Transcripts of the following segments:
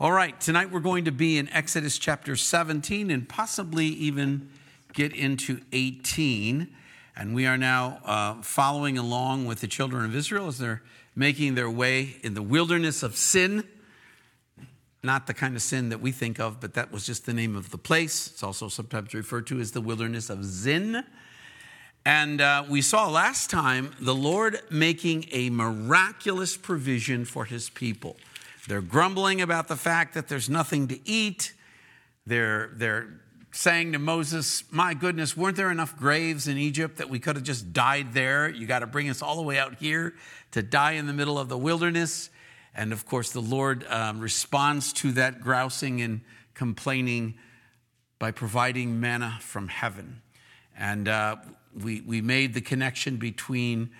All right, tonight we're going to be in Exodus chapter 17 and possibly even get into 18. And we are now uh, following along with the children of Israel as they're making their way in the wilderness of sin. Not the kind of sin that we think of, but that was just the name of the place. It's also sometimes referred to as the wilderness of Zin. And uh, we saw last time the Lord making a miraculous provision for his people. They're grumbling about the fact that there's nothing to eat. They're, they're saying to Moses, My goodness, weren't there enough graves in Egypt that we could have just died there? You got to bring us all the way out here to die in the middle of the wilderness. And of course, the Lord um, responds to that grousing and complaining by providing manna from heaven. And uh, we, we made the connection between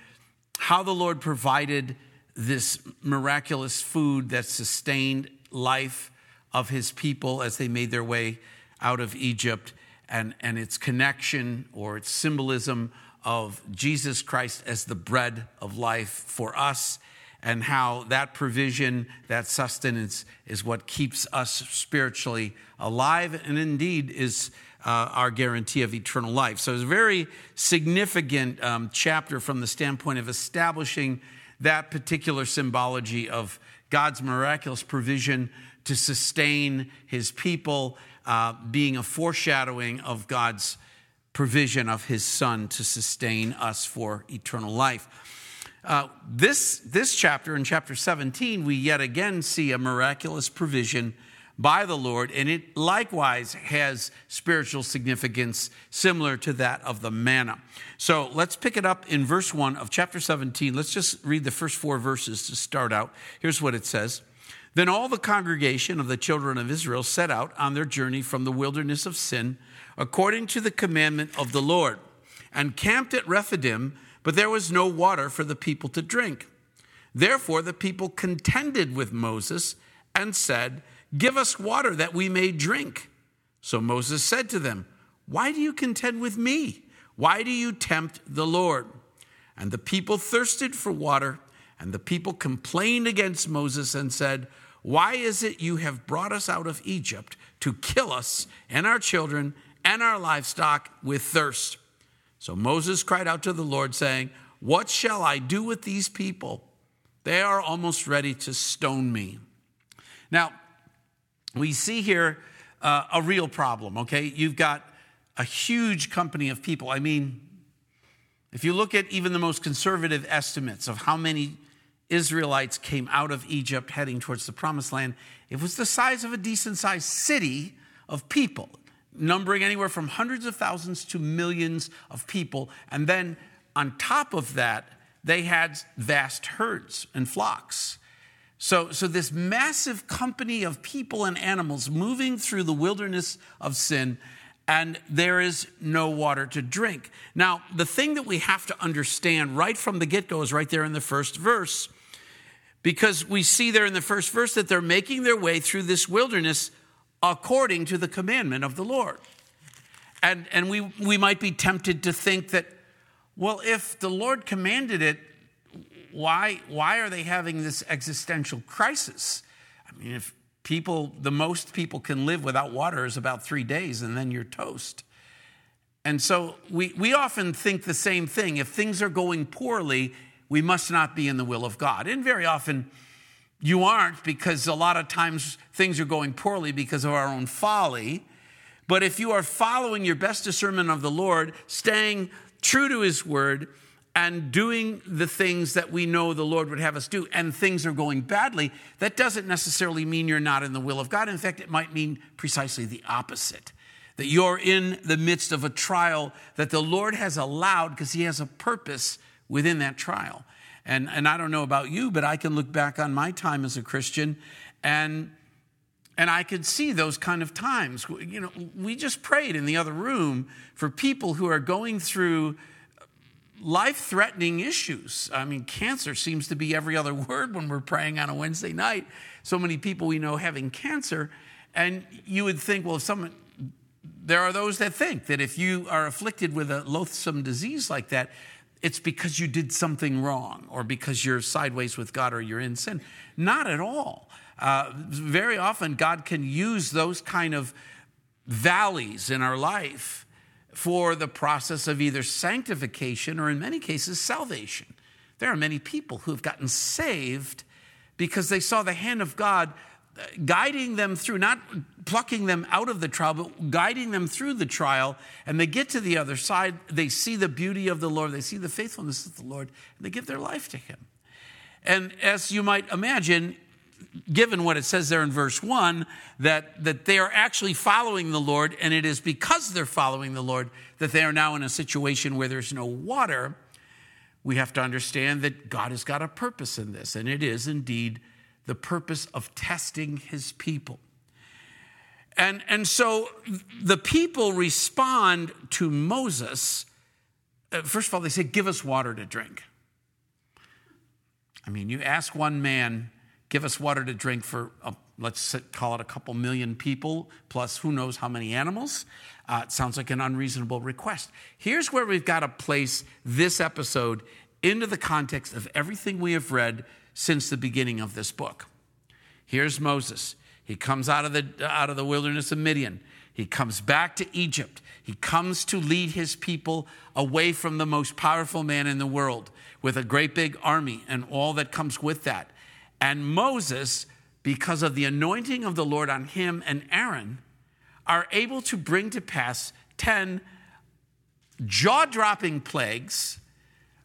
how the Lord provided this miraculous food that sustained life of his people as they made their way out of Egypt and, and its connection or its symbolism of Jesus Christ as the bread of life for us and how that provision, that sustenance is what keeps us spiritually alive and indeed is uh, our guarantee of eternal life. So it's a very significant um, chapter from the standpoint of establishing that particular symbology of God's miraculous provision to sustain his people, uh, being a foreshadowing of God's provision of his son to sustain us for eternal life. Uh, this, this chapter, in chapter 17, we yet again see a miraculous provision by the Lord, and it likewise has spiritual significance similar to that of the manna. So let's pick it up in verse 1 of chapter 17. Let's just read the first four verses to start out. Here's what it says Then all the congregation of the children of Israel set out on their journey from the wilderness of sin, according to the commandment of the Lord, and camped at Rephidim, but there was no water for the people to drink. Therefore the people contended with Moses and said, Give us water that we may drink. So Moses said to them, Why do you contend with me? Why do you tempt the Lord? And the people thirsted for water, and the people complained against Moses and said, Why is it you have brought us out of Egypt to kill us and our children and our livestock with thirst? So Moses cried out to the Lord, saying, What shall I do with these people? They are almost ready to stone me. Now, we see here uh, a real problem, okay? You've got a huge company of people. I mean, if you look at even the most conservative estimates of how many Israelites came out of Egypt heading towards the promised land, it was the size of a decent sized city of people, numbering anywhere from hundreds of thousands to millions of people. And then on top of that, they had vast herds and flocks. So, so this massive company of people and animals moving through the wilderness of sin, and there is no water to drink. Now, the thing that we have to understand right from the get go is right there in the first verse, because we see there in the first verse that they're making their way through this wilderness according to the commandment of the Lord. And, and we, we might be tempted to think that, well, if the Lord commanded it, why, why are they having this existential crisis? I mean, if people, the most people can live without water is about three days and then you're toast. And so we, we often think the same thing. If things are going poorly, we must not be in the will of God. And very often you aren't because a lot of times things are going poorly because of our own folly. But if you are following your best discernment of the Lord, staying true to his word, and doing the things that we know the Lord would have us do, and things are going badly, that doesn't necessarily mean you're not in the will of God. In fact, it might mean precisely the opposite that you're in the midst of a trial that the Lord has allowed because He has a purpose within that trial. And, and I don't know about you, but I can look back on my time as a Christian and and I could see those kind of times. You know, we just prayed in the other room for people who are going through life threatening issues. I mean, cancer seems to be every other word when we're praying on a Wednesday night. So many people we know having cancer. And you would think, well, if someone, there are those that think that if you are afflicted with a loathsome disease like that, it's because you did something wrong or because you're sideways with God or you're in sin. Not at all. Uh, very often, God can use those kind of valleys in our life for the process of either sanctification or, in many cases, salvation. There are many people who have gotten saved because they saw the hand of God uh, guiding them through, not plucking them out of the trial, but guiding them through the trial. And they get to the other side, they see the beauty of the Lord, they see the faithfulness of the Lord, and they give their life to Him. And as you might imagine, given what it says there in verse 1, that, that they are actually following the Lord, and it is because they're following the Lord that they are now in a situation where there's no water, we have to understand that God has got a purpose in this, and it is indeed the purpose of testing his people. And, and so the people respond to Moses. Uh, first of all, they say, Give us water to drink. I mean, you ask one man, Give us water to drink for, a, let's call it a couple million people, plus who knows how many animals. Uh, it sounds like an unreasonable request. Here's where we've got to place this episode into the context of everything we have read since the beginning of this book. Here's Moses. He comes out of the, out of the wilderness of Midian. He comes back to Egypt. He comes to lead his people away from the most powerful man in the world with a great big army and all that comes with that. And Moses, because of the anointing of the Lord on him and Aaron, are able to bring to pass 10 jaw dropping plagues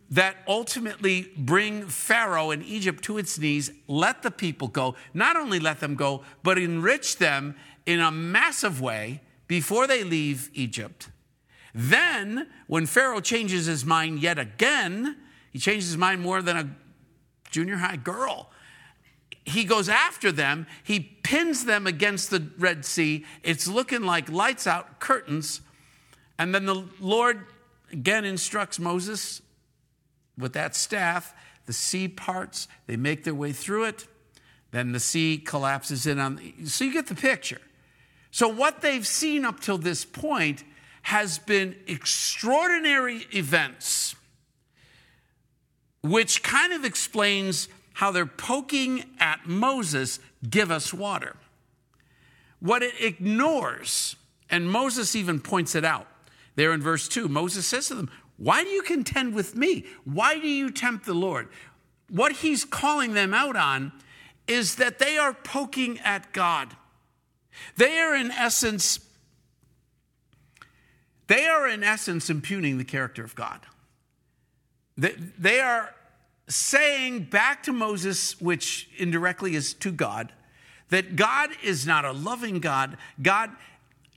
that ultimately bring Pharaoh and Egypt to its knees, let the people go, not only let them go, but enrich them in a massive way before they leave Egypt. Then, when Pharaoh changes his mind yet again, he changes his mind more than a junior high girl. He goes after them, he pins them against the Red Sea. It's looking like lights out curtains. And then the Lord again instructs Moses with that staff, the sea parts, they make their way through it, then the sea collapses in on. The, so you get the picture. So, what they've seen up till this point has been extraordinary events, which kind of explains how they're poking at Moses, give us water. What it ignores, and Moses even points it out there in verse 2, Moses says to them, why do you contend with me? Why do you tempt the Lord? What he's calling them out on is that they are poking at God. They are, in essence, they are, in essence, impugning the character of God. They, they are saying back to Moses, which indirectly is to God, that God is not a loving God. God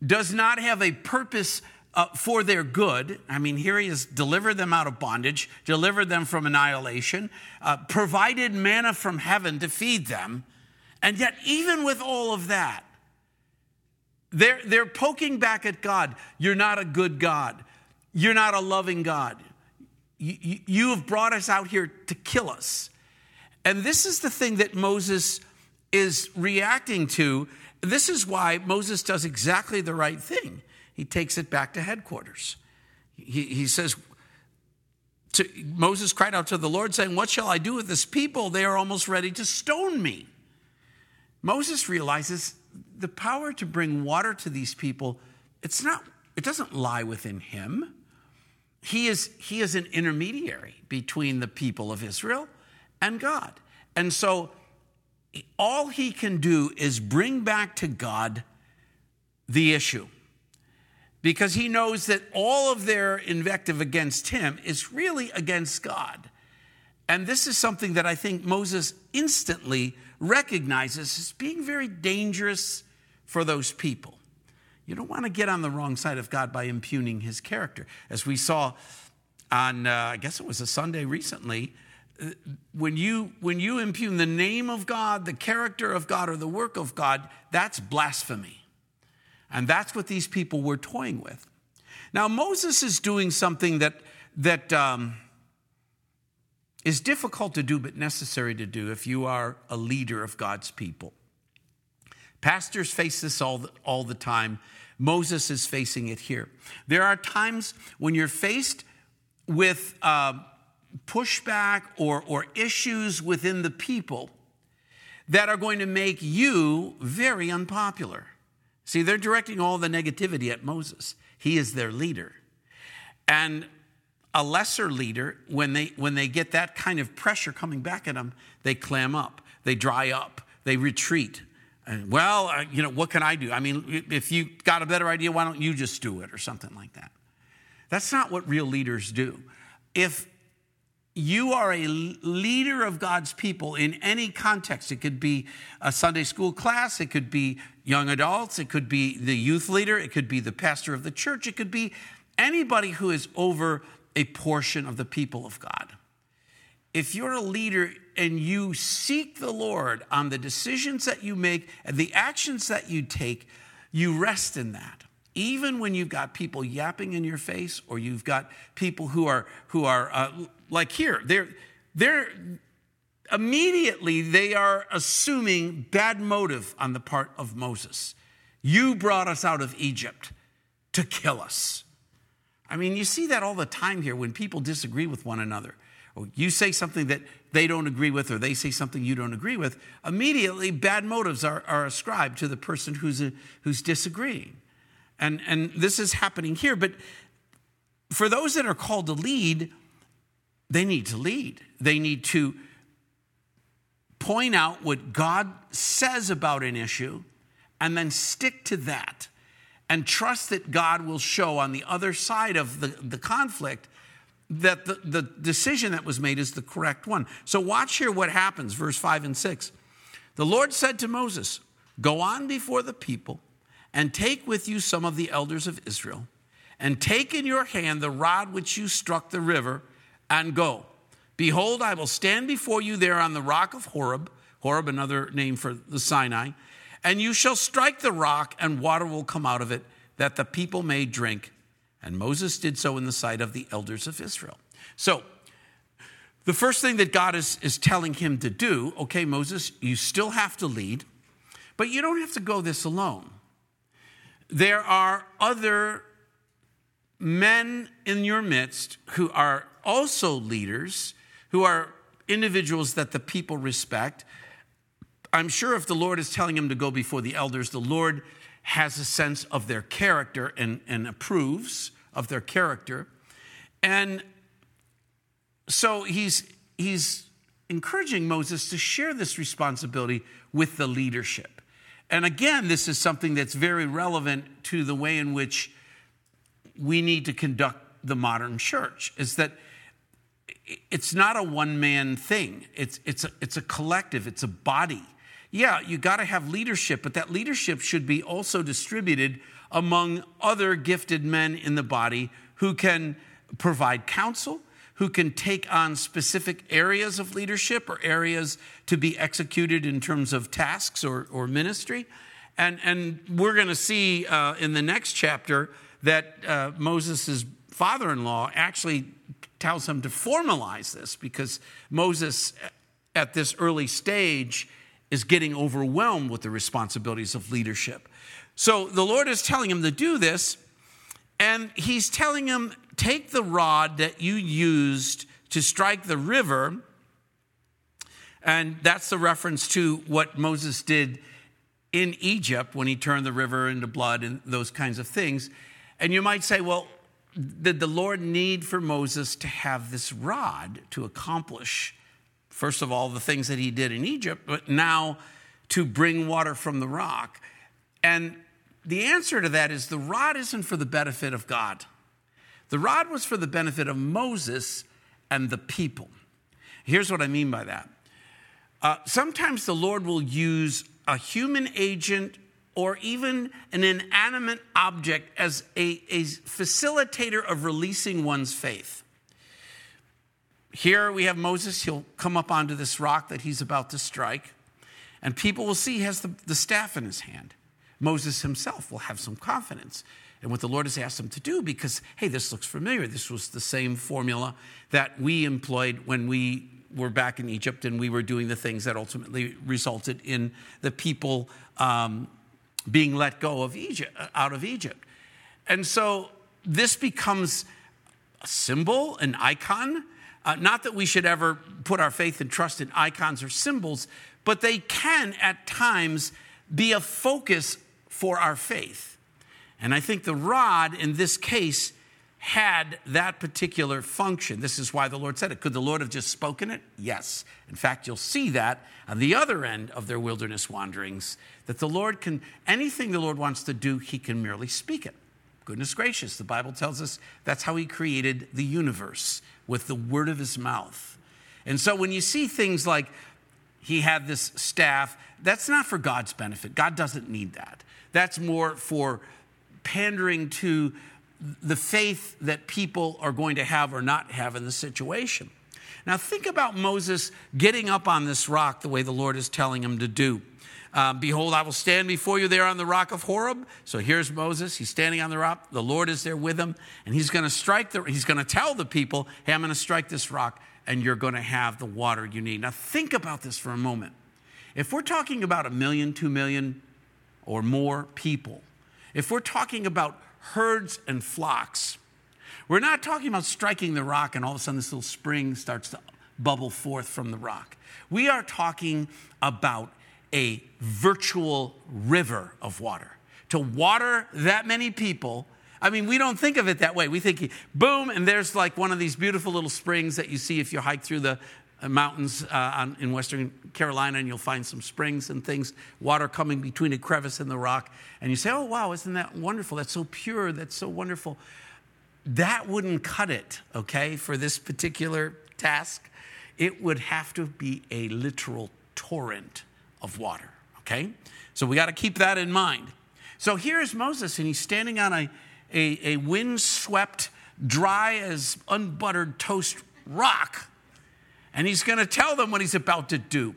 does not have a purpose uh, for their good. I mean, here he has delivered them out of bondage, delivered them from annihilation, uh, provided manna from heaven to feed them. And yet, even with all of that, they're, they're poking back at God. You're not a good God. You're not a loving God. You, have brought us out here to kill us. And this is the thing that Moses is reacting to. This is why Moses does exactly the right thing he takes it back to headquarters. He, he says, to, Moses cried out to the Lord, saying, What shall I do with this people? They are almost ready to stone me. Moses realizes the power to bring water to these people, it's not, it doesn't lie within him. He is, he is an intermediary between the people of Israel and God. And so all he can do is bring back to God the issue because he knows that all of their invective against him is really against God. And this is something that I think Moses instantly recognizes as being very dangerous for those people. You don't want to get on the wrong side of God by impugning his character. As we saw on, uh, I guess it was a Sunday recently, uh, when you, when you impugn the name of God, the character of God, or the work of God, that's blasphemy. And that's what these people were toying with. Now, Moses is doing something that, that um, is difficult to do, but necessary to do if you are a leader of God's people. Pastors face this all the, all the time. Moses is facing it here. There are times when you're faced with uh, pushback or, or issues within the people that are going to make you very unpopular. See, they're directing all the negativity at Moses. He is their leader. And a lesser leader, when they, when they get that kind of pressure coming back at them, they clam up, they dry up, they retreat. Well, uh, you know, what can I do? I mean, if you got a better idea, why don't you just do it or something like that? That's not what real leaders do. If you are a leader of God's people in any context. It could be a Sunday school class, it could be young adults, it could be the youth leader, it could be the pastor of the church, it could be anybody who is over a portion of the people of God. If you're a leader and you seek the Lord on the decisions that you make and the actions that you take, you rest in that. Even when you've got people yapping in your face or you've got people who are who are uh, like here they're they're immediately they are assuming bad motive on the part of moses. You brought us out of egypt to kill us. I mean you see that all the time here when people disagree with one another or you say something that they don't agree with or they say something you don't agree with immediately bad motives are, are ascribed to the person who's, a, who's disagreeing and, and this is happening here. But for those that are called to lead, they need to lead. They need to point out what God says about an issue and then stick to that and trust that God will show on the other side of the, the conflict that the, the decision that was made is the correct one. So, watch here what happens, verse 5 and 6. The Lord said to Moses, Go on before the people and take with you some of the elders of Israel, and take in your hand the rod which you struck the river, and go. Behold, I will stand before you there on the rock of Horeb, Horeb, another name for the Sinai, and you shall strike the rock, and water will come out of it, that the people may drink. And Moses did so in the sight of the elders of Israel. So, the first thing that God is, is telling him to do okay, Moses, you still have to lead, but you don't have to go this alone there are other men in your midst who are also leaders, who are individuals that the people respect. I'm sure if the Lord is telling him to go before the elders, the Lord has a sense of their character and, and approves of their character. And so he's, he's encouraging Moses to share this responsibility with the leadership. And again, this is something that's very relevant to the way in which we need to conduct the modern church is that it's not a one man thing. It's, it's, a, it's a collective, it's a body. Yeah, you got to have leadership, but that leadership should be also distributed among other gifted men in the body who can provide counsel, who can take on specific areas of leadership or areas to be executed in terms of tasks or, or ministry. And, and we're going to see uh, in the next chapter that uh, Moses' father in law actually tells him to formalize this because Moses, at this early stage, is getting overwhelmed with the responsibilities of leadership. So the Lord is telling him to do this, and he's telling him take the rod that you used to strike the river, and that's the reference to what Moses did in Egypt when he turned the river into blood and those kinds of things. And you might say, well, did the Lord need for Moses to have this rod to accomplish, first of all, the things that he did in Egypt, but now to bring water from the rock? And the answer to that is the rod isn't for the benefit of God. The rod was for the benefit of Moses and the people. Here's what I mean by that. Uh, sometimes the Lord will use a human agent or even an inanimate object as a, a facilitator of releasing one's faith. Here we have Moses. He'll come up onto this rock that he's about to strike, and people will see he has the, the staff in his hand. Moses himself will have some confidence and what the Lord has asked him to do because, hey, this looks familiar. This was the same formula that we employed when we were back in Egypt and we were doing the things that ultimately resulted in the people um, being let go of Egypt, uh, out of Egypt. And so this becomes a symbol, an icon. Uh, not that we should ever put our faith and trust in icons or symbols, but they can at times be a focus for our faith. And I think the rod in this case had that particular function. This is why the Lord said it. Could the Lord have just spoken it? Yes. In fact, you'll see that on the other end of their wilderness wanderings, that the Lord can, anything the Lord wants to do, he can merely speak it. Goodness gracious, the Bible tells us that's how he created the universe with the word of his mouth. And so when you see things like he had this staff, that's not for God's benefit. God doesn't need that. That's more for pandering to the faith that people are going to have or not have in the situation. Now, think about Moses getting up on this rock the way the Lord is telling him to do. Uh, Behold, I will stand before you there on the rock of Horeb. So here's Moses. He's standing on the rock. The Lord is there with him, and he's going to strike the. He's going to tell the people, "Hey, I'm going to strike this rock, and you're going to have the water you need." Now, think about this for a moment. If we're talking about a million, two million, or more people, if we're talking about herds and flocks. We're not talking about striking the rock and all of a sudden this little spring starts to bubble forth from the rock. We are talking about a virtual river of water. To water that many people, I mean, we don't think of it that way. We think, boom, and there's like one of these beautiful little springs that you see if you hike through the mountains uh, on, in western Carolina, and you'll find some springs and things, water coming between a crevice in the rock. And you say, Oh, wow, isn't that wonderful? That's so pure. That's so wonderful. That wouldn't cut it, okay, for this particular task. It would have to be a literal torrent of water, okay? So we got to keep that in mind. So here's Moses, and he's standing on a, a, a wind-swept, dry as unbuttered toast rock and he's going to tell them what he's about to do.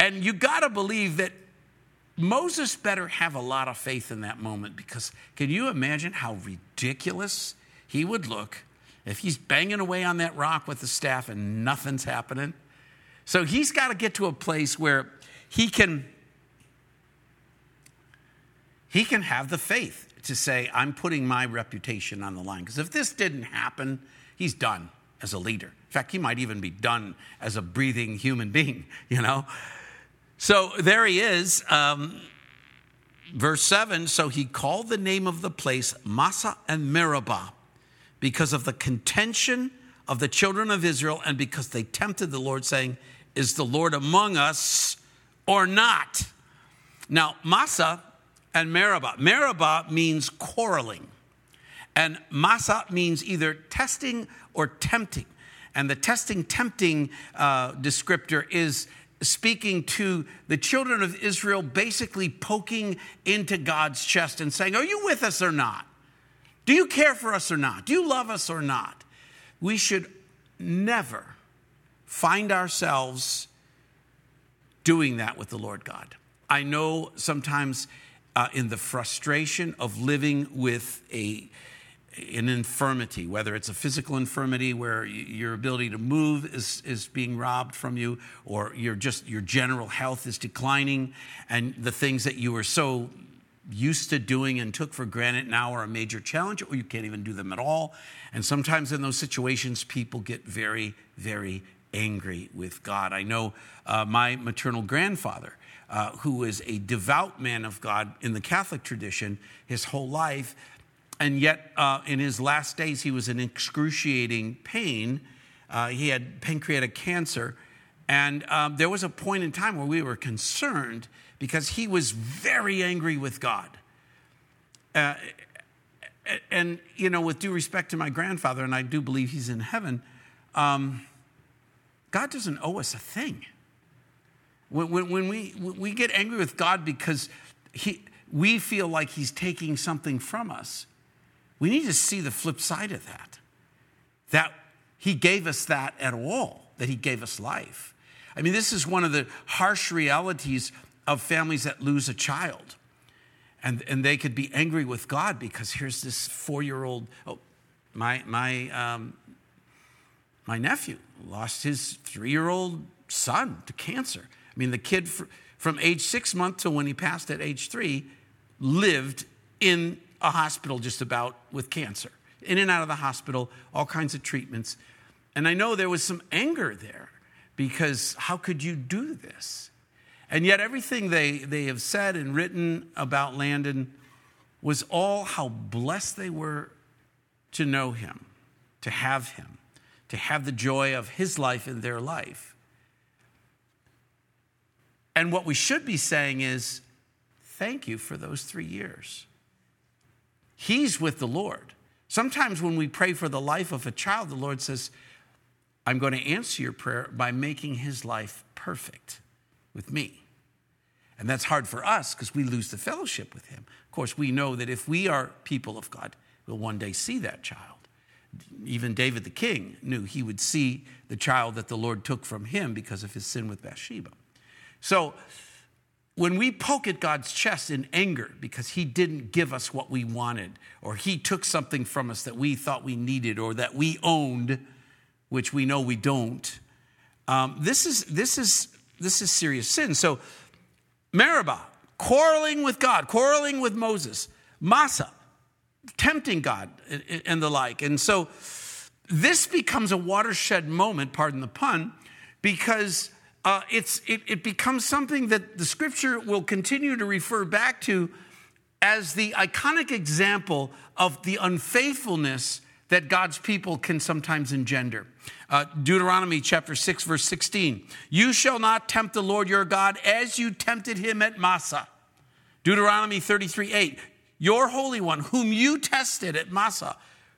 And you got to believe that Moses better have a lot of faith in that moment because can you imagine how ridiculous he would look if he's banging away on that rock with the staff and nothing's happening? So he's got to get to a place where he can he can have the faith to say I'm putting my reputation on the line because if this didn't happen, he's done as a leader. In fact, he might even be done as a breathing human being, you know? So there he is. Um, verse 7 So he called the name of the place Massah and Meribah because of the contention of the children of Israel and because they tempted the Lord, saying, Is the Lord among us or not? Now, Massah and Meribah. Meribah means quarreling. And Massah means either testing or tempting. And the testing, tempting uh, descriptor is speaking to the children of Israel, basically poking into God's chest and saying, Are you with us or not? Do you care for us or not? Do you love us or not? We should never find ourselves doing that with the Lord God. I know sometimes uh, in the frustration of living with a an infirmity, whether it's a physical infirmity where your ability to move is, is being robbed from you, or your just your general health is declining, and the things that you were so used to doing and took for granted now are a major challenge, or you can't even do them at all. And sometimes in those situations, people get very, very angry with God. I know uh, my maternal grandfather. Uh, who was a devout man of God in the Catholic tradition his whole life, and yet, uh, in his last days, he was in excruciating pain. Uh, he had pancreatic cancer. And um, there was a point in time where we were concerned because he was very angry with God. Uh, and, you know, with due respect to my grandfather, and I do believe he's in heaven, um, God doesn't owe us a thing. When, when, when, we, we get angry with God because he, we feel like he's taking something from us, we need to see the flip side of that. That he gave us that at all, that he gave us life. I mean, this is one of the harsh realities of families that lose a child. And, and they could be angry with God because here's this four year old, oh, my, my, um, my nephew lost his three year old son to cancer. I mean, the kid fr- from age six months to when he passed at age three lived in a hospital just about with cancer, in and out of the hospital, all kinds of treatments. And I know there was some anger there because how could you do this? And yet, everything they, they have said and written about Landon was all how blessed they were to know him, to have him, to have the joy of his life in their life. And what we should be saying is, thank you for those three years. He's with the Lord. Sometimes when we pray for the life of a child, the Lord says, I'm going to answer your prayer by making his life perfect with me. And that's hard for us because we lose the fellowship with him. Of course, we know that if we are people of God, we'll one day see that child. Even David the king knew he would see the child that the Lord took from him because of his sin with Bathsheba. So when we poke at God's chest in anger because he didn't give us what we wanted, or he took something from us that we thought we needed or that we owned, which we know we don't, um, this, is, this, is, this is serious sin. So, Meribah, quarreling with God, quarreling with Moses, Massah, tempting God, and the like. And so, this becomes a watershed moment, pardon the pun, because uh, it's, it, it becomes something that the scripture will continue to refer back to as the iconic example of the unfaithfulness that God's people can sometimes engender. Uh, Deuteronomy chapter 6, verse 16. You shall not tempt the Lord your God as you tempted him at Massah. Deuteronomy 33, 8. Your Holy One, whom you tested at Massah,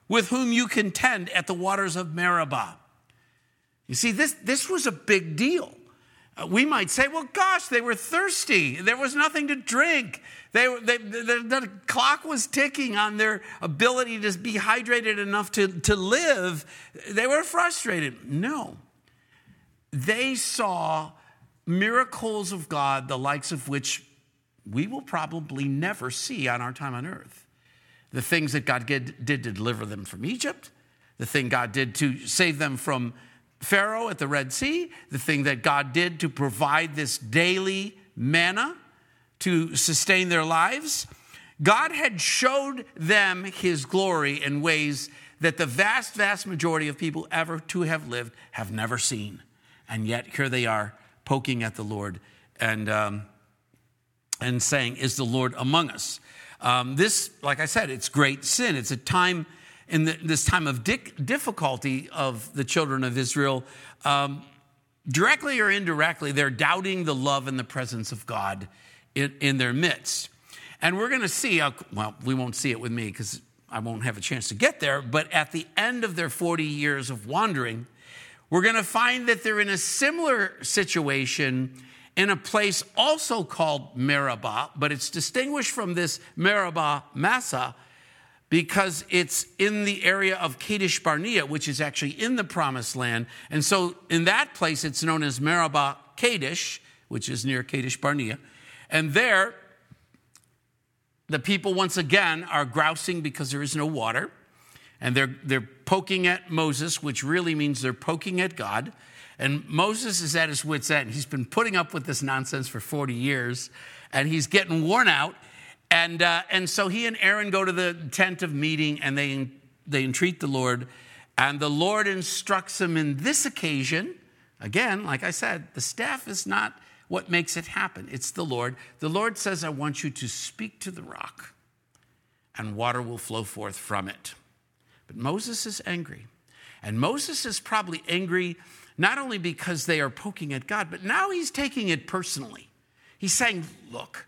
with whom you contend at the waters of Meribah. You see, this, this was a big deal. Uh, we might say, well, gosh, they were thirsty. There was nothing to drink. They, they, the, the clock was ticking on their ability to be hydrated enough to, to live. They were frustrated. No. They saw miracles of God, the likes of which we will probably never see on our time on earth. The things that God did, did to deliver them from Egypt, the thing God did to save them from Pharaoh at the Red Sea, the thing that God did to provide this daily manna to sustain their lives. God had showed them his glory in ways that the vast, vast majority of people ever to have lived have never seen. And yet here they are poking at the Lord and, um, and saying, Is the Lord among us? Um, this, like I said, it's great sin. It's a time in the, this time of difficulty of the children of Israel, um, directly or indirectly, they're doubting the love and the presence of God in, in their midst. And we're going to see, well, we won't see it with me because I won't have a chance to get there, but at the end of their 40 years of wandering, we're going to find that they're in a similar situation in a place also called Meribah, but it's distinguished from this Meribah Massah because it's in the area of Kadesh Barnea, which is actually in the promised land. And so in that place, it's known as Meribah Kadesh, which is near Kadesh Barnea. And there, the people once again are grousing because there is no water. And they're, they're poking at Moses, which really means they're poking at God. And Moses is at his wits' end. He's been putting up with this nonsense for 40 years, and he's getting worn out. And, uh, and so he and Aaron go to the tent of meeting and they, they entreat the Lord. And the Lord instructs them in this occasion. Again, like I said, the staff is not what makes it happen, it's the Lord. The Lord says, I want you to speak to the rock, and water will flow forth from it. But Moses is angry. And Moses is probably angry not only because they are poking at God, but now he's taking it personally. He's saying, Look,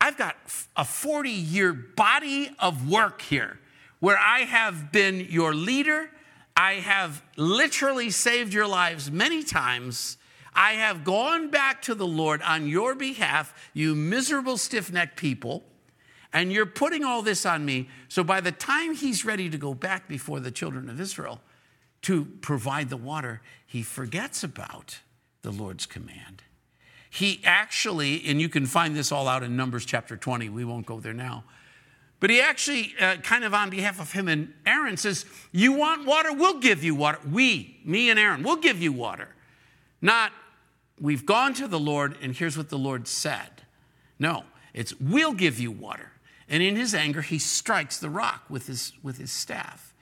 I've got a 40 year body of work here where I have been your leader. I have literally saved your lives many times. I have gone back to the Lord on your behalf, you miserable, stiff necked people, and you're putting all this on me. So by the time he's ready to go back before the children of Israel to provide the water, he forgets about the Lord's command. He actually, and you can find this all out in Numbers chapter 20, we won't go there now. But he actually, uh, kind of on behalf of him and Aaron, says, You want water? We'll give you water. We, me and Aaron, we'll give you water. Not, we've gone to the Lord and here's what the Lord said. No, it's, we'll give you water. And in his anger, he strikes the rock with his, with his staff.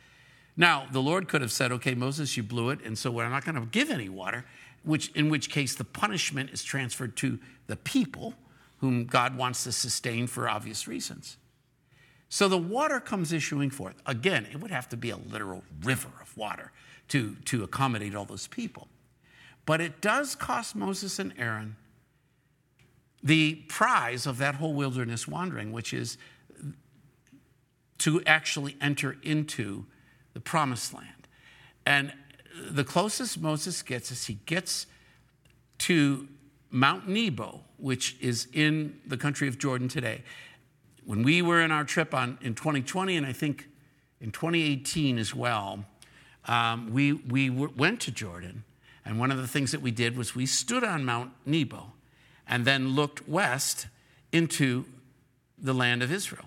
Now, the Lord could have said, Okay, Moses, you blew it, and so we're not going to give any water. Which, in which case the punishment is transferred to the people whom God wants to sustain for obvious reasons. So the water comes issuing forth. Again, it would have to be a literal river of water to, to accommodate all those people. But it does cost Moses and Aaron the prize of that whole wilderness wandering, which is to actually enter into the promised land. And the closest Moses gets is he gets to Mount Nebo, which is in the country of Jordan today. When we were in our trip on, in 2020, and I think in 2018 as well, um, we, we went to Jordan. And one of the things that we did was we stood on Mount Nebo and then looked west into the land of Israel.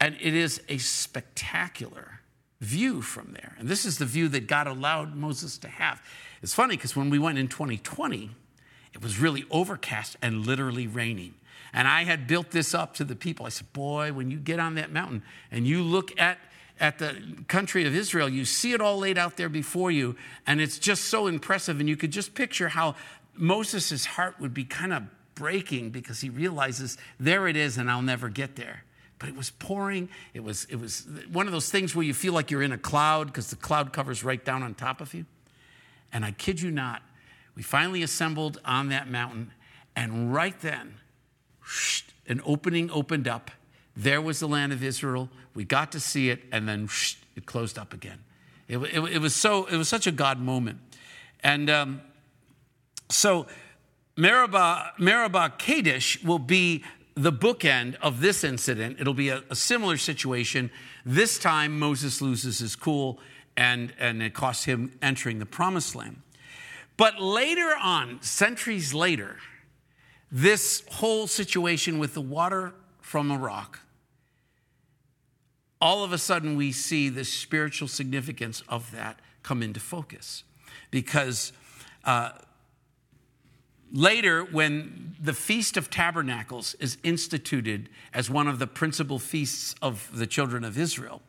And it is a spectacular view from there. And this is the view that God allowed Moses to have. It's funny because when we went in 2020, it was really overcast and literally raining. And I had built this up to the people. I said, Boy, when you get on that mountain and you look at, at the country of Israel, you see it all laid out there before you, and it's just so impressive. And you could just picture how Moses' heart would be kind of breaking because he realizes there it is, and I'll never get there but it was pouring. It was, it was one of those things where you feel like you're in a cloud because the cloud covers right down on top of you. And I kid you not, we finally assembled on that mountain, and right then, an opening opened up. There was the land of Israel. We got to see it, and then it closed up again. It, it, it, was so, it was such a God moment. And um, so Meribah, Meribah Kadesh will be the bookend of this incident. It'll be a, a, similar situation. This time, Moses loses his cool, and, and it costs him entering the promised land. But later on, centuries later, this whole situation with the water from a rock, all of a sudden we see the spiritual significance of that come into focus. Because uh, Later, when the Feast of Tabernacles is instituted as one of the principal feasts of the children of Israel,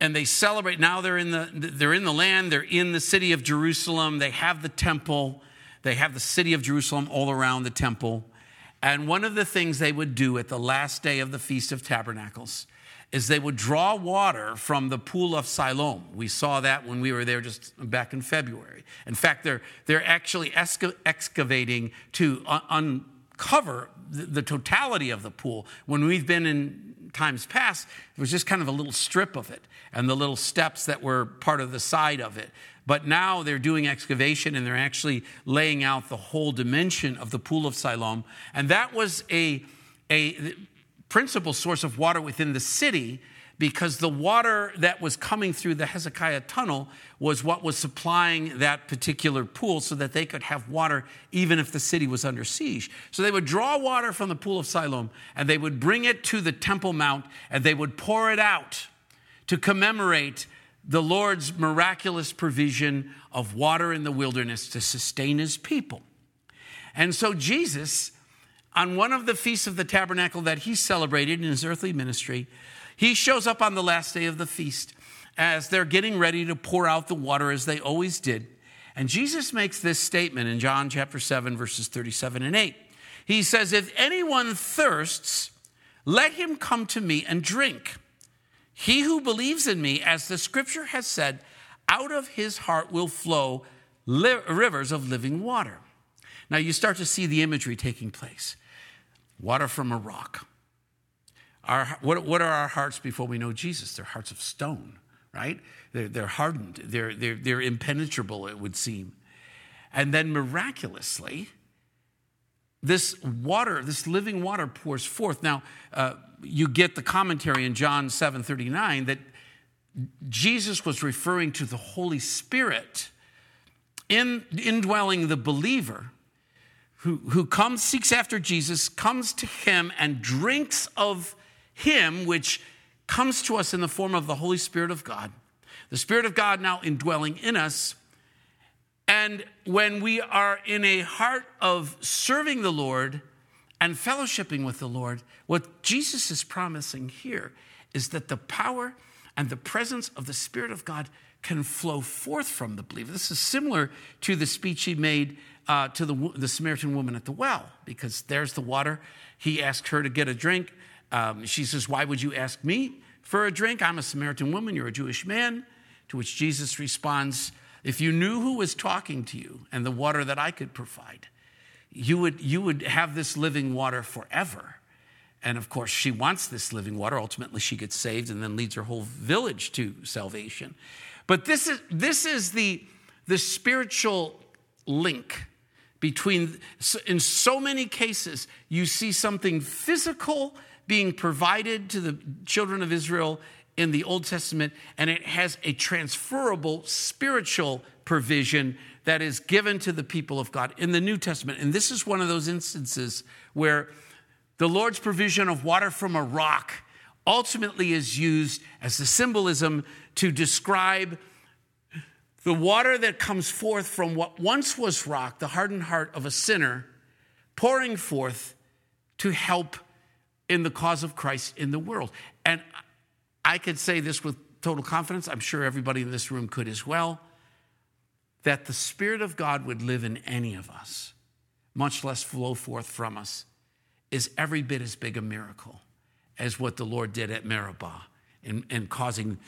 and they celebrate now they're in the they're in the land they're in the city of jerusalem they have the temple they have the city of jerusalem all around the temple. And one of the things they would do at the last day of the feast of tabernacles is they would draw water from the pool of Siloam. We saw that when we were there just back in February. In fact, they're, they're actually excavating to uncover the, the totality of the pool. When we've been in times past, it was just kind of a little strip of it and the little steps that were part of the side of it. But now they're doing excavation and they're actually laying out the whole dimension of the pool of Siloam. And that was a, a principal source of water within the city because the water that was coming through the Hezekiah tunnel was what was supplying that particular pool so that they could have water even if the city was under siege. So they would draw water from the pool of Siloam and they would bring it to the Temple Mount and they would pour it out to commemorate the Lord's miraculous provision of water in the wilderness to sustain his people. And so Jesus on one of the feasts of the tabernacle that he celebrated in his earthly ministry, he shows up on the last day of the feast as they're getting ready to pour out the water as they always did. And Jesus makes this statement in John chapter 7, verses 37 and 8. He says, If anyone thirsts, let him come to me and drink. He who believes in me, as the scripture has said, out of his heart will flow li- rivers of living water. Now you start to see the imagery taking place water from a rock. Our, what, what are our hearts before we know Jesus? They're hearts of stone, right? They're, they're hardened, they're, they're, they're impenetrable, it would seem. And then miraculously, this water, this living water pours forth. Now, uh, you get the commentary in John 7 39 that Jesus was referring to the Holy Spirit in, indwelling the believer who, who comes, seeks after Jesus, comes to him and drinks of him, which comes to us in the form of the Holy Spirit of God. The Spirit of God now indwelling in us. And when we are in a heart of serving the Lord and fellowshipping with the Lord, what Jesus is promising here is that the power and the presence of the Spirit of God can flow forth from the believer. This is similar to the speech he made uh, to the, the Samaritan woman at the well, because there's the water. He asked her to get a drink. Um, she says, Why would you ask me for a drink? I'm a Samaritan woman, you're a Jewish man. To which Jesus responds, If you knew who was talking to you and the water that I could provide, you would, you would have this living water forever. And of course, she wants this living water. Ultimately, she gets saved and then leads her whole village to salvation. But this is, this is the, the spiritual link between, in so many cases, you see something physical being provided to the children of Israel in the Old Testament, and it has a transferable spiritual provision that is given to the people of God in the New Testament. And this is one of those instances where the Lord's provision of water from a rock ultimately is used as the symbolism to describe the water that comes forth from what once was rock, the hardened heart of a sinner, pouring forth to help in the cause of Christ in the world. And I could say this with total confidence, I'm sure everybody in this room could as well, that the Spirit of God would live in any of us, much less flow forth from us, is every bit as big a miracle as what the Lord did at Meribah in, in causing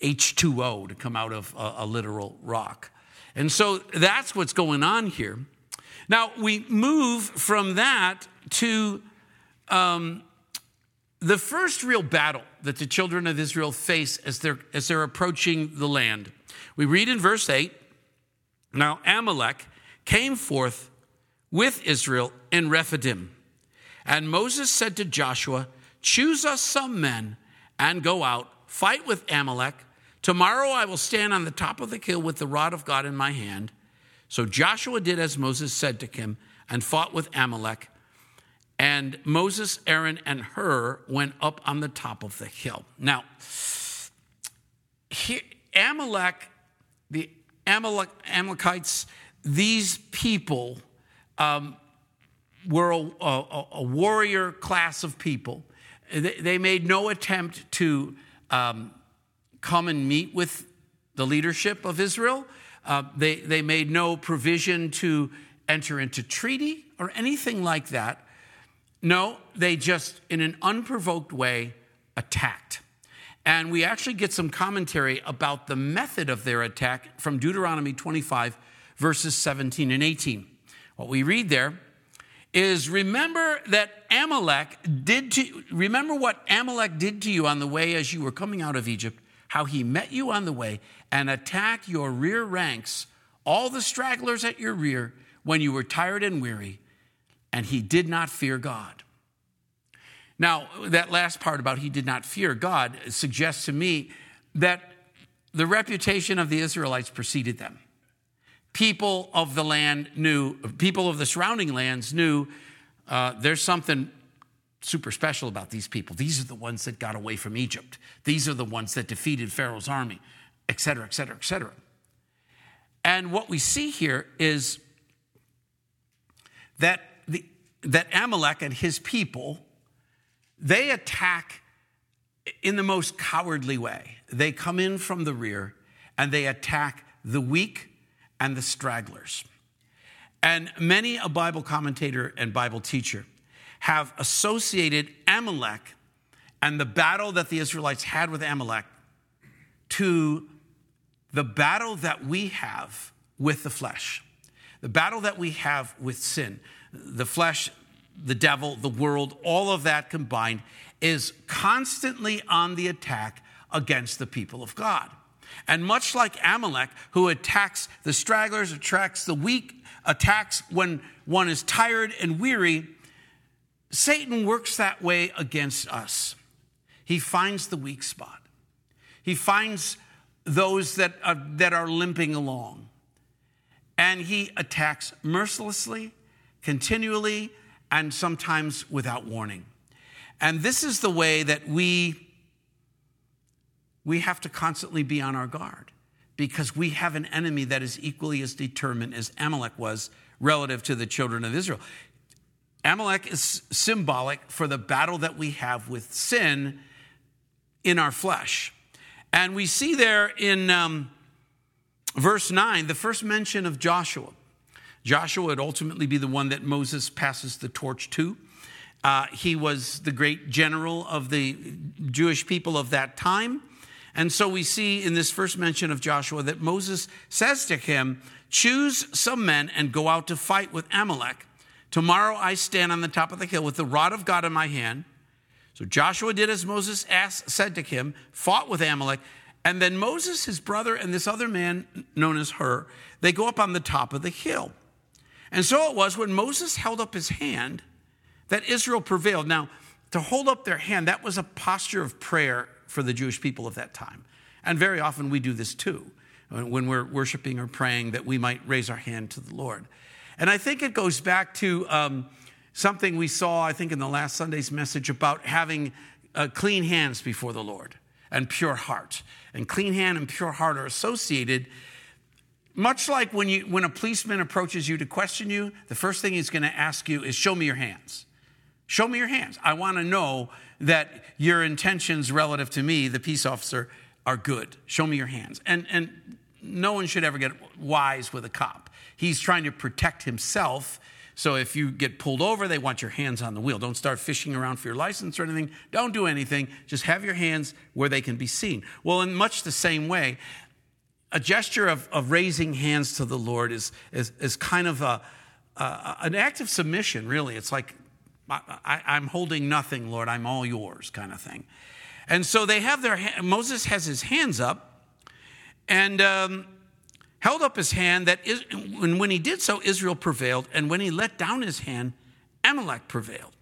H2O to come out of a, a literal rock. And so that's what's going on here. Now we move from that to um, the first real battle that the children of Israel face as they're, as they're approaching the land. We read in verse 8 Now Amalek came forth with Israel in Rephidim. And Moses said to Joshua, Choose us some men and go out, fight with Amalek. Tomorrow I will stand on the top of the hill with the rod of God in my hand. So Joshua did as Moses said to him and fought with Amalek. And Moses, Aaron, and Hur went up on the top of the hill. Now, here, Amalek, the Amalek, Amalekites, these people um, were a, a, a, warrior class of people. They, they made no attempt to um, come and meet with the leadership of Israel. Uh, they, they made no provision to enter into treaty or anything like that. No, they just, in an unprovoked way, attacked. And we actually get some commentary about the method of their attack from Deuteronomy 25, verses 17 and 18. What we read there is remember that Amalek did to remember what Amalek did to you on the way as you were coming out of Egypt, how he met you on the way and attacked your rear ranks, all the stragglers at your rear when you were tired and weary and he did not fear God. Now, that last part about he did not fear God suggests to me that the reputation of the Israelites preceded them. People of the land knew, people of the surrounding lands knew uh, there's something super special about these people. These are the ones that got away from Egypt. These are the ones that defeated Pharaoh's army, et cetera, et cetera, et cetera. And what we see here is that the, that Amalek and his people, they attack in the most cowardly way. They come in from the rear and they attack the weak and the stragglers. And many a Bible commentator and Bible teacher have associated Amalek and the battle that the Israelites had with Amalek to the battle that we have with the flesh, the battle that we have with sin the flesh, the devil, the world, all of that combined is constantly on the attack against the people of God. And much like Amalek, who attacks the stragglers, attacks the weak, attacks when one is tired and weary, Satan works that way against us. He finds the weak spot, he finds those that are, that are limping along, and he attacks mercilessly continually and sometimes without warning. And this is the way that we we have to constantly be on our guard because we have an enemy that is equally as determined as Amalek was relative to the children of Israel. Amalek is symbolic for the battle that we have with sin in our flesh. And we see there in um, verse 9 the first mention of Joshua. Joshua would ultimately be the one that Moses passes the torch to. Uh, he was the great general of the Jewish people of that time. And so we see in this first mention of Joshua that Moses says to him, Choose some men and go out to fight with Amalek. Tomorrow I stand on the top of the hill with the rod of God in my hand. So Joshua did as Moses asked, said to him, fought with Amalek. And then Moses, his brother, and this other man known as Hur, they go up on the top of the hill. And so it was when Moses held up his hand that Israel prevailed. Now, to hold up their hand, that was a posture of prayer for the Jewish people of that time. And very often we do this too, when we're worshiping or praying, that we might raise our hand to the Lord. And I think it goes back to um, something we saw, I think, in the last Sunday's message about having uh, clean hands before the Lord and pure heart. And clean hand and pure heart are associated. Much like when, you, when a policeman approaches you to question you, the first thing he's going to ask you is, Show me your hands. Show me your hands. I want to know that your intentions relative to me, the peace officer, are good. Show me your hands. And, and no one should ever get wise with a cop. He's trying to protect himself. So if you get pulled over, they want your hands on the wheel. Don't start fishing around for your license or anything. Don't do anything. Just have your hands where they can be seen. Well, in much the same way, a gesture of, of raising hands to the Lord is, is, is kind of a, an act of submission, really. It's like I, am holding nothing, Lord. I'm all yours, kind of thing. And so they have their, Moses has his hands up and um, held up his hand that, is, and when he did so, Israel prevailed. And when he let down his hand, Amalek prevailed.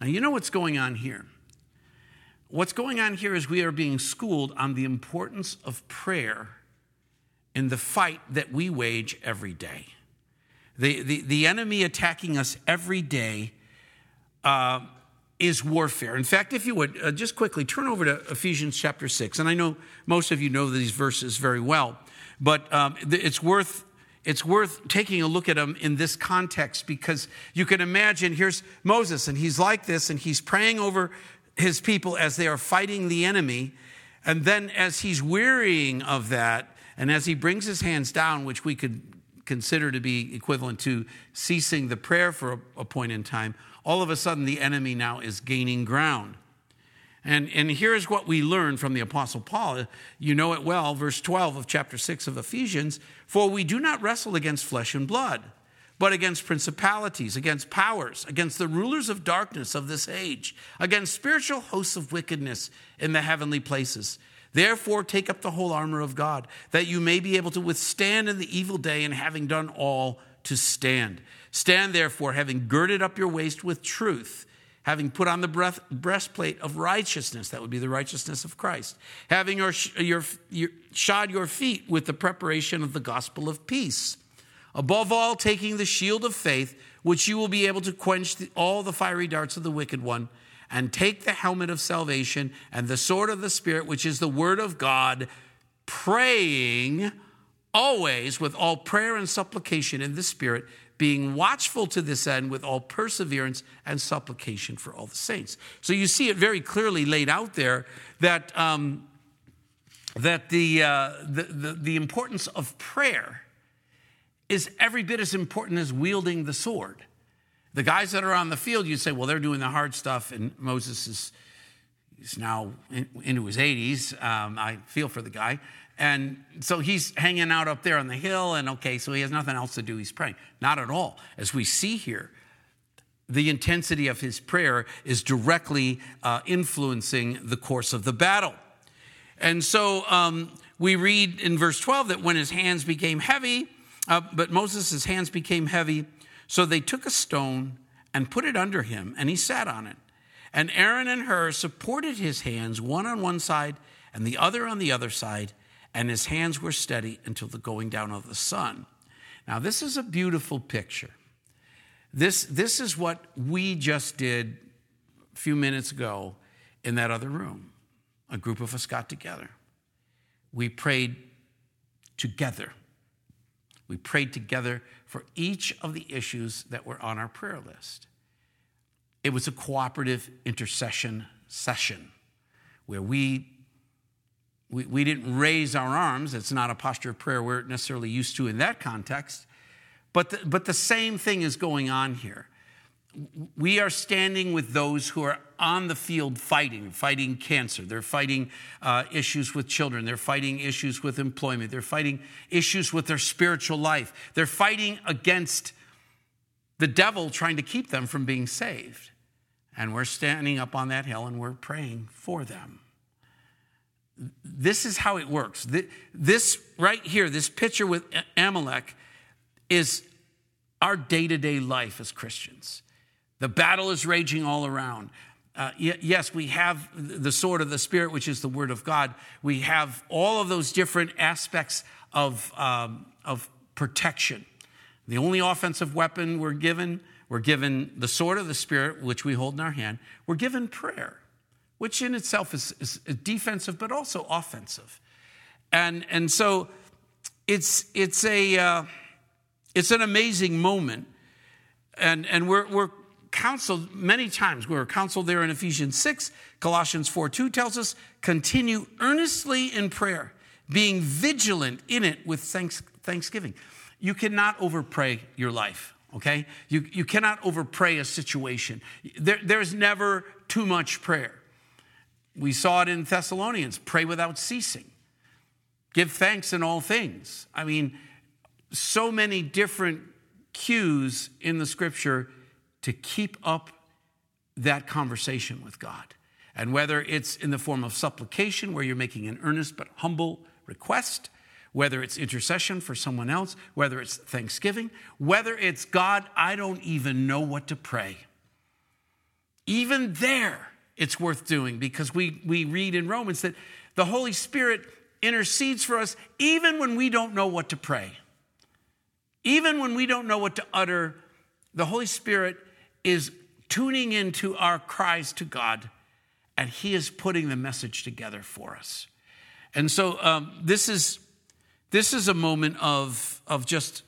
Now, you know what's going on here? What's going on here is we are being schooled on the importance of prayer in the fight that we wage every day. The, the, the enemy attacking us every day uh, is warfare. In fact, if you would uh, just quickly turn over to Ephesians chapter 6. And I know most of you know these verses very well, but um, it's worth it's worth taking a look at them in this context because you can imagine here's Moses and he's like this and he's praying over his people as they are fighting the enemy. And then as he's wearying of that and as he brings his hands down, which we could consider to be equivalent to ceasing the prayer for a, a point in time, all of a sudden the enemy now is gaining ground. And, and here's what we learn from the Apostle Paul. You know it well, verse 12 of chapter 6 of Ephesians. For we do not wrestle against flesh and blood, but against principalities, against powers, against the rulers of darkness of this age, against spiritual hosts of wickedness in the heavenly places. Therefore, take up the whole armor of God, that you may be able to withstand in the evil day, and having done all, to stand. Stand therefore, having girded up your waist with truth, having put on the breath, breastplate of righteousness, that would be the righteousness of Christ, having your, your, your, shod your feet with the preparation of the gospel of peace. Above all, taking the shield of faith, which you will be able to quench the, all the fiery darts of the wicked one and take the helmet of salvation and the sword of the Spirit, which is the word of God, praying always with all prayer and supplication in the Spirit, being watchful to this end with all perseverance and supplication for all the saints. So you see it very clearly laid out there that, um, that the, uh, the, the, the importance of prayer is every bit as important as wielding the sword. The guys that are on the field, you'd say, well, they're doing the hard stuff, and Moses is, is now in, into his 80s. Um, I feel for the guy. And so he's hanging out up there on the hill, and okay, so he has nothing else to do. He's praying. Not at all. As we see here, the intensity of his prayer is directly uh, influencing the course of the battle. And so um, we read in verse 12 that when his hands became heavy, uh, but Moses' hands became heavy, so they took a stone and put it under him, and he sat on it. And Aaron and Hur supported his hands, one on one side and the other on the other side, and his hands were steady until the going down of the sun. Now, this is a beautiful picture. This, this is what we just did a few minutes ago in that other room. A group of us got together. We prayed together. We prayed together for each of the issues that were on our prayer list. It was a cooperative intercession session where we we, we didn't raise our arms. It's not a posture of prayer we're necessarily used to in that context. But the, but the same thing is going on here. We are standing with those who are on the field fighting, fighting cancer. They're fighting uh, issues with children. They're fighting issues with employment. They're fighting issues with their spiritual life. They're fighting against the devil trying to keep them from being saved. And we're standing up on that hill and we're praying for them this is how it works. This right here, this picture with Amalek, is our day to day life as Christians. The battle is raging all around. Uh, yes, we have the sword of the Spirit, which is the Word of God. We have all of those different aspects of, um, of protection. The only offensive weapon we're given, we're given the sword of the Spirit, which we hold in our hand. We're given prayer which in itself is, is defensive but also offensive. And, and so it's, it's, a, uh, it's an amazing moment. And, and we're, we're counseled many times. We're counseled there in Ephesians 6. Colossians 4 2 tells us continue earnestly in prayer, being vigilant in it with thanks, thanksgiving. You cannot overpray your life okay? You, you cannot overpray a situation. There, there's never too much prayer. We saw it in Thessalonians pray without ceasing, give thanks in all things. I mean, so many different cues in the scripture to keep up that conversation with God. And whether it's in the form of supplication, where you're making an earnest but humble request, whether it's intercession for someone else, whether it's thanksgiving, whether it's God, I don't even know what to pray. Even there, it's worth doing because we, we read in Romans that the Holy Spirit intercedes for us even when we don't know what to pray. Even when we don't know what to utter, the Holy Spirit is tuning into our cries to God and He is putting the message together for us. And so um, this, is, this is a moment of, of just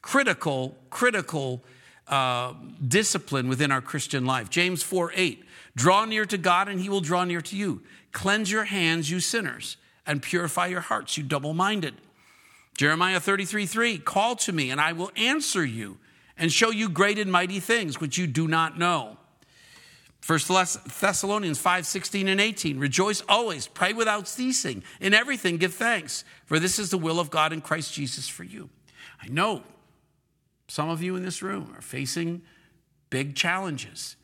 critical, critical uh, discipline within our Christian life. James 4 8, draw near to God and he will draw near to you. Cleanse your hands, you sinners, and purify your hearts, you double minded. Jeremiah 33 3, call to me and I will answer you and show you great and mighty things which you do not know. 1 Thessalonians 5 16 and 18. Rejoice always, pray without ceasing. In everything, give thanks, for this is the will of God in Christ Jesus for you. I know some of you in this room are facing big challenges.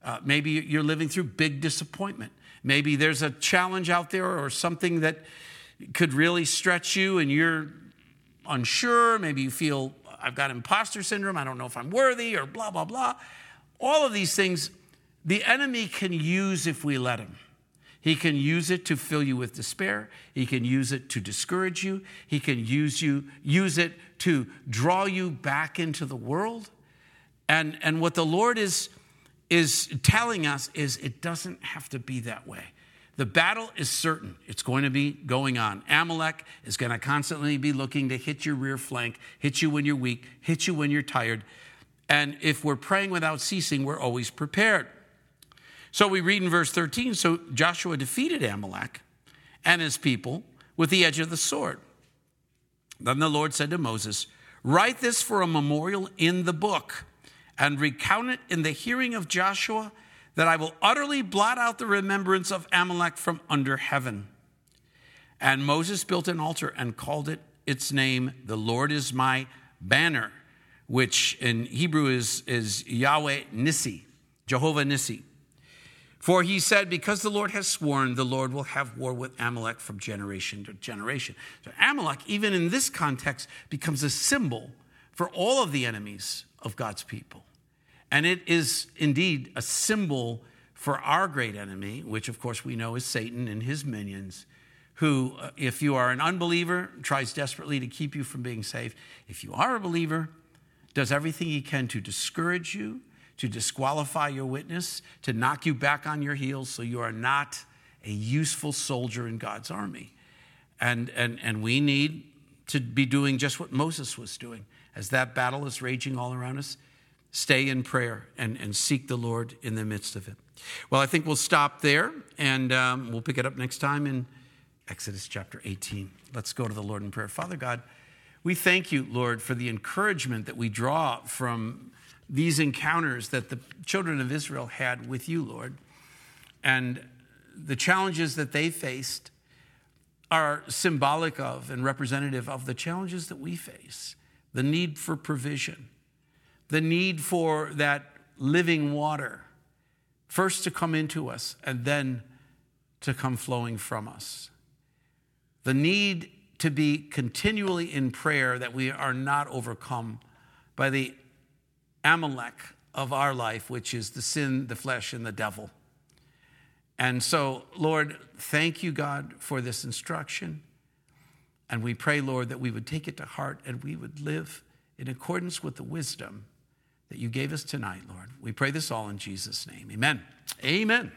Uh, maybe you're living through big disappointment. Maybe there's a challenge out there or something that could really stretch you and you're unsure. Maybe you feel, I've got imposter syndrome. I don't know if I'm worthy or blah, blah, blah. All of these things the enemy can use if we let him. He can use it to fill you with despair. He can use it to discourage you. He can use you use it to draw you back into the world. And, and what the Lord is, is telling us is it doesn't have to be that way. The battle is certain. It's going to be going on. Amalek is going to constantly be looking to hit your rear flank, hit you when you're weak, hit you when you're tired. And if we're praying without ceasing, we're always prepared. So we read in verse 13 so Joshua defeated Amalek and his people with the edge of the sword. Then the Lord said to Moses, Write this for a memorial in the book and recount it in the hearing of Joshua, that I will utterly blot out the remembrance of Amalek from under heaven. And Moses built an altar and called it its name, The Lord is my banner, which in Hebrew is, is Yahweh Nissi, Jehovah Nissi. For he said, Because the Lord has sworn, the Lord will have war with Amalek from generation to generation. So Amalek, even in this context, becomes a symbol for all of the enemies of God's people. And it is indeed a symbol for our great enemy, which of course we know is Satan and his minions, who, uh, if you are an unbeliever, tries desperately to keep you from being saved. If you are a believer, does everything he can to discourage you, to disqualify your witness, to knock you back on your heels so you are not a useful soldier in God's army. And, and, and we need to be doing just what Moses was doing as that battle is raging all around us. stay in prayer and, and seek the Lord in the midst of it. Well, I think we'll stop there and um, we'll pick it up next time in Exodus chapter 18. Let's go to the Lord in prayer. Father God, we thank you, Lord, for the encouragement that we draw from these encounters that the children of Israel had with you, Lord. And the challenges that they faced are symbolic of and representative of the challenges that we face the need for provision, the need for that living water, first to come into us and then to come flowing from us. The need to be continually in prayer that we are not overcome by the Amalek of our life, which is the sin, the flesh, and the devil. And so, Lord, thank you, God, for this instruction. And we pray, Lord, that we would take it to heart and we would live in accordance with the wisdom that you gave us tonight, Lord. We pray this all in Jesus' name. Amen. Amen.